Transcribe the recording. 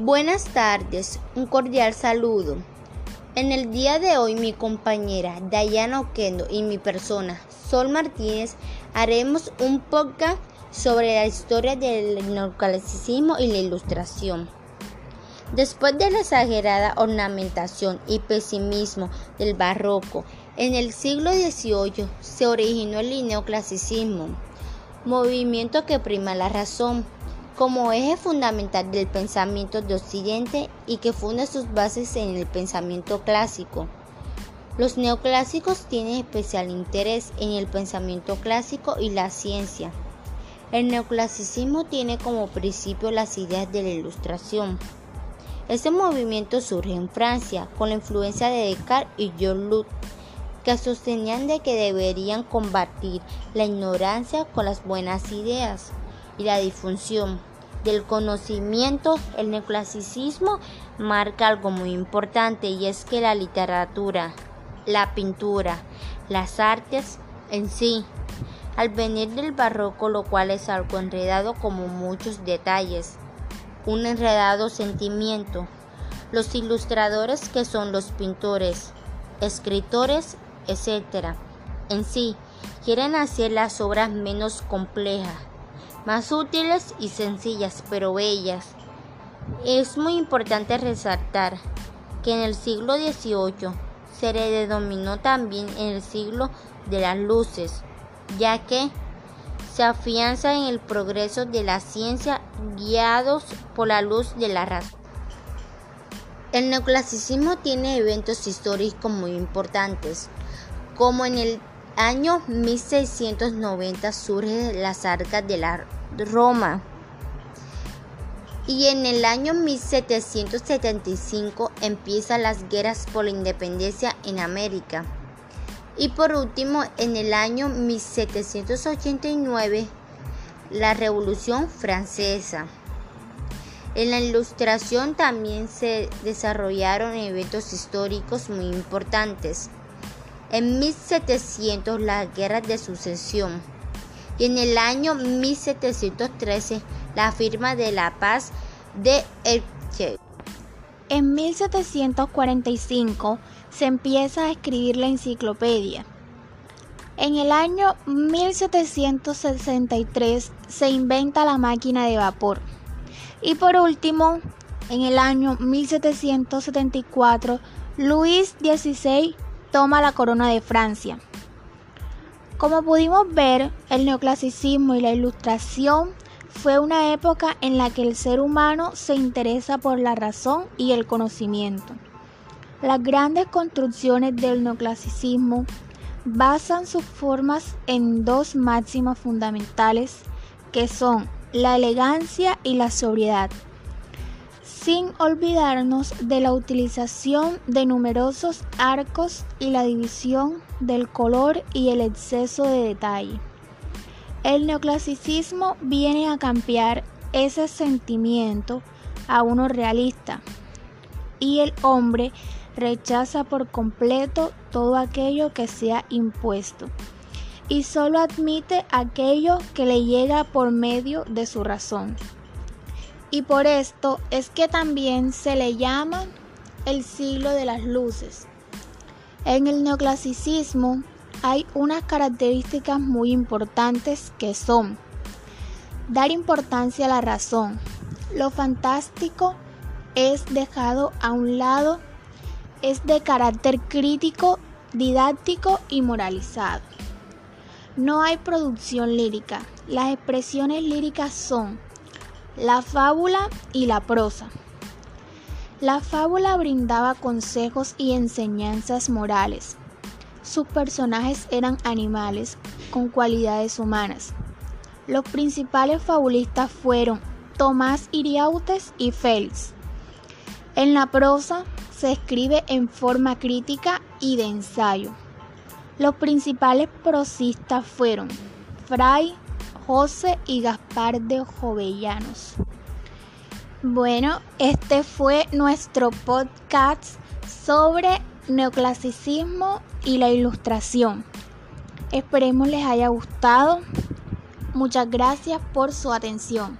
Buenas tardes, un cordial saludo. En el día de hoy mi compañera Dayana Oquendo y mi persona Sol Martínez haremos un podcast sobre la historia del neoclasicismo y la ilustración. Después de la exagerada ornamentación y pesimismo del barroco, en el siglo XVIII se originó el neoclasicismo, movimiento que prima la razón como eje fundamental del pensamiento de Occidente y que funda sus bases en el pensamiento clásico. Los neoclásicos tienen especial interés en el pensamiento clásico y la ciencia. El neoclasicismo tiene como principio las ideas de la ilustración. Este movimiento surge en Francia con la influencia de Descartes y John Locke, que sostenían de que deberían combatir la ignorancia con las buenas ideas y la difusión del conocimiento, el neoclasicismo marca algo muy importante y es que la literatura, la pintura, las artes en sí, al venir del barroco, lo cual es algo enredado como muchos detalles, un enredado sentimiento. Los ilustradores que son los pintores, escritores, etc. En sí, quieren hacer las obras menos complejas más útiles y sencillas, pero bellas. Es muy importante resaltar que en el siglo XVIII se le denominó también en el siglo de las luces, ya que se afianza en el progreso de la ciencia guiados por la luz de la razón. El neoclasicismo tiene eventos históricos muy importantes, como en el año 1690 surgen las arcas de la Roma. Y en el año 1775 empiezan las guerras por la independencia en América. Y por último, en el año 1789, la Revolución Francesa. En la ilustración también se desarrollaron eventos históricos muy importantes. En 1700 las guerras de sucesión y en el año 1713 la firma de la paz de Elche. En 1745 se empieza a escribir la enciclopedia. En el año 1763 se inventa la máquina de vapor. Y por último, en el año 1774, Luis XVI toma la corona de Francia. Como pudimos ver, el neoclasicismo y la ilustración fue una época en la que el ser humano se interesa por la razón y el conocimiento. Las grandes construcciones del neoclasicismo basan sus formas en dos máximas fundamentales que son la elegancia y la sobriedad sin olvidarnos de la utilización de numerosos arcos y la división del color y el exceso de detalle. El neoclasicismo viene a cambiar ese sentimiento a uno realista y el hombre rechaza por completo todo aquello que sea impuesto y solo admite aquello que le llega por medio de su razón. Y por esto es que también se le llama el siglo de las luces. En el neoclasicismo hay unas características muy importantes que son dar importancia a la razón. Lo fantástico es dejado a un lado, es de carácter crítico, didáctico y moralizado. No hay producción lírica. Las expresiones líricas son la fábula y la prosa. La fábula brindaba consejos y enseñanzas morales. Sus personajes eran animales con cualidades humanas. Los principales fabulistas fueron Tomás Iriautes y Félix. En la prosa se escribe en forma crítica y de ensayo. Los principales prosistas fueron Fray José y Gaspar de Jovellanos. Bueno, este fue nuestro podcast sobre neoclasicismo y la ilustración. Esperemos les haya gustado. Muchas gracias por su atención.